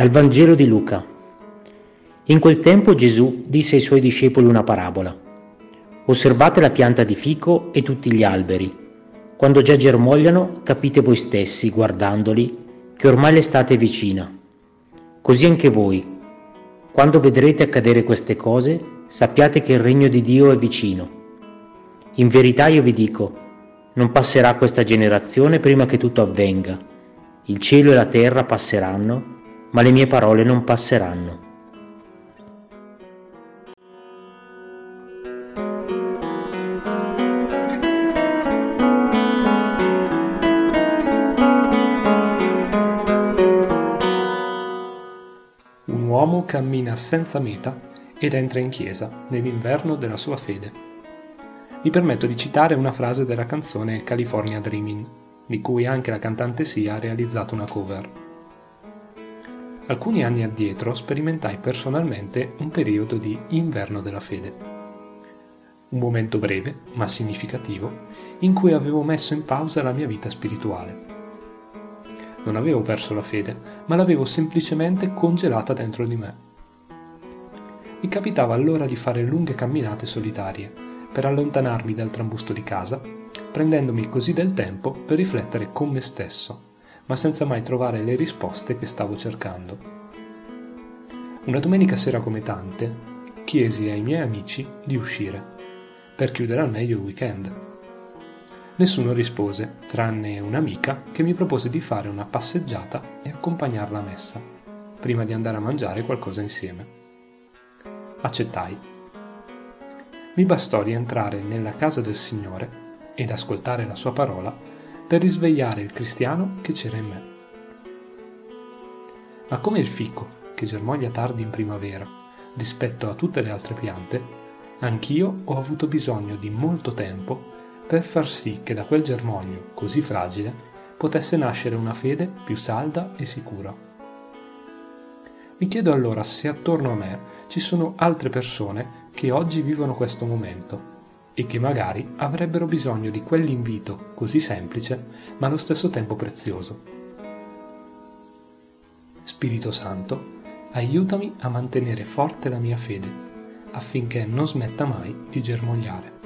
Dal Vangelo di Luca. In quel tempo Gesù disse ai suoi discepoli una parabola. Osservate la pianta di fico e tutti gli alberi. Quando già germogliano, capite voi stessi, guardandoli, che ormai l'estate è vicina. Così anche voi, quando vedrete accadere queste cose, sappiate che il regno di Dio è vicino. In verità io vi dico, non passerà questa generazione prima che tutto avvenga. Il cielo e la terra passeranno, ma le mie parole non passeranno. Un uomo cammina senza meta ed entra in chiesa nell'inverno della sua fede. Mi permetto di citare una frase della canzone California Dreaming, di cui anche la cantante Sia ha realizzato una cover. Alcuni anni addietro sperimentai personalmente un periodo di inverno della fede. Un momento breve, ma significativo, in cui avevo messo in pausa la mia vita spirituale. Non avevo perso la fede, ma l'avevo semplicemente congelata dentro di me. Mi capitava allora di fare lunghe camminate solitarie, per allontanarmi dal trambusto di casa, prendendomi così del tempo per riflettere con me stesso ma senza mai trovare le risposte che stavo cercando. Una domenica sera come tante, chiesi ai miei amici di uscire, per chiudere al meglio il weekend. Nessuno rispose, tranne un'amica che mi propose di fare una passeggiata e accompagnarla a messa, prima di andare a mangiare qualcosa insieme. Accettai. Mi bastò rientrare nella casa del Signore ed ascoltare la sua parola per risvegliare il cristiano che c'era in me. Ma come il fico, che germoglia tardi in primavera, rispetto a tutte le altre piante, anch'io ho avuto bisogno di molto tempo per far sì che da quel germoglio così fragile potesse nascere una fede più salda e sicura. Mi chiedo allora se attorno a me ci sono altre persone che oggi vivono questo momento e che magari avrebbero bisogno di quell'invito così semplice ma allo stesso tempo prezioso. Spirito Santo, aiutami a mantenere forte la mia fede affinché non smetta mai di germogliare.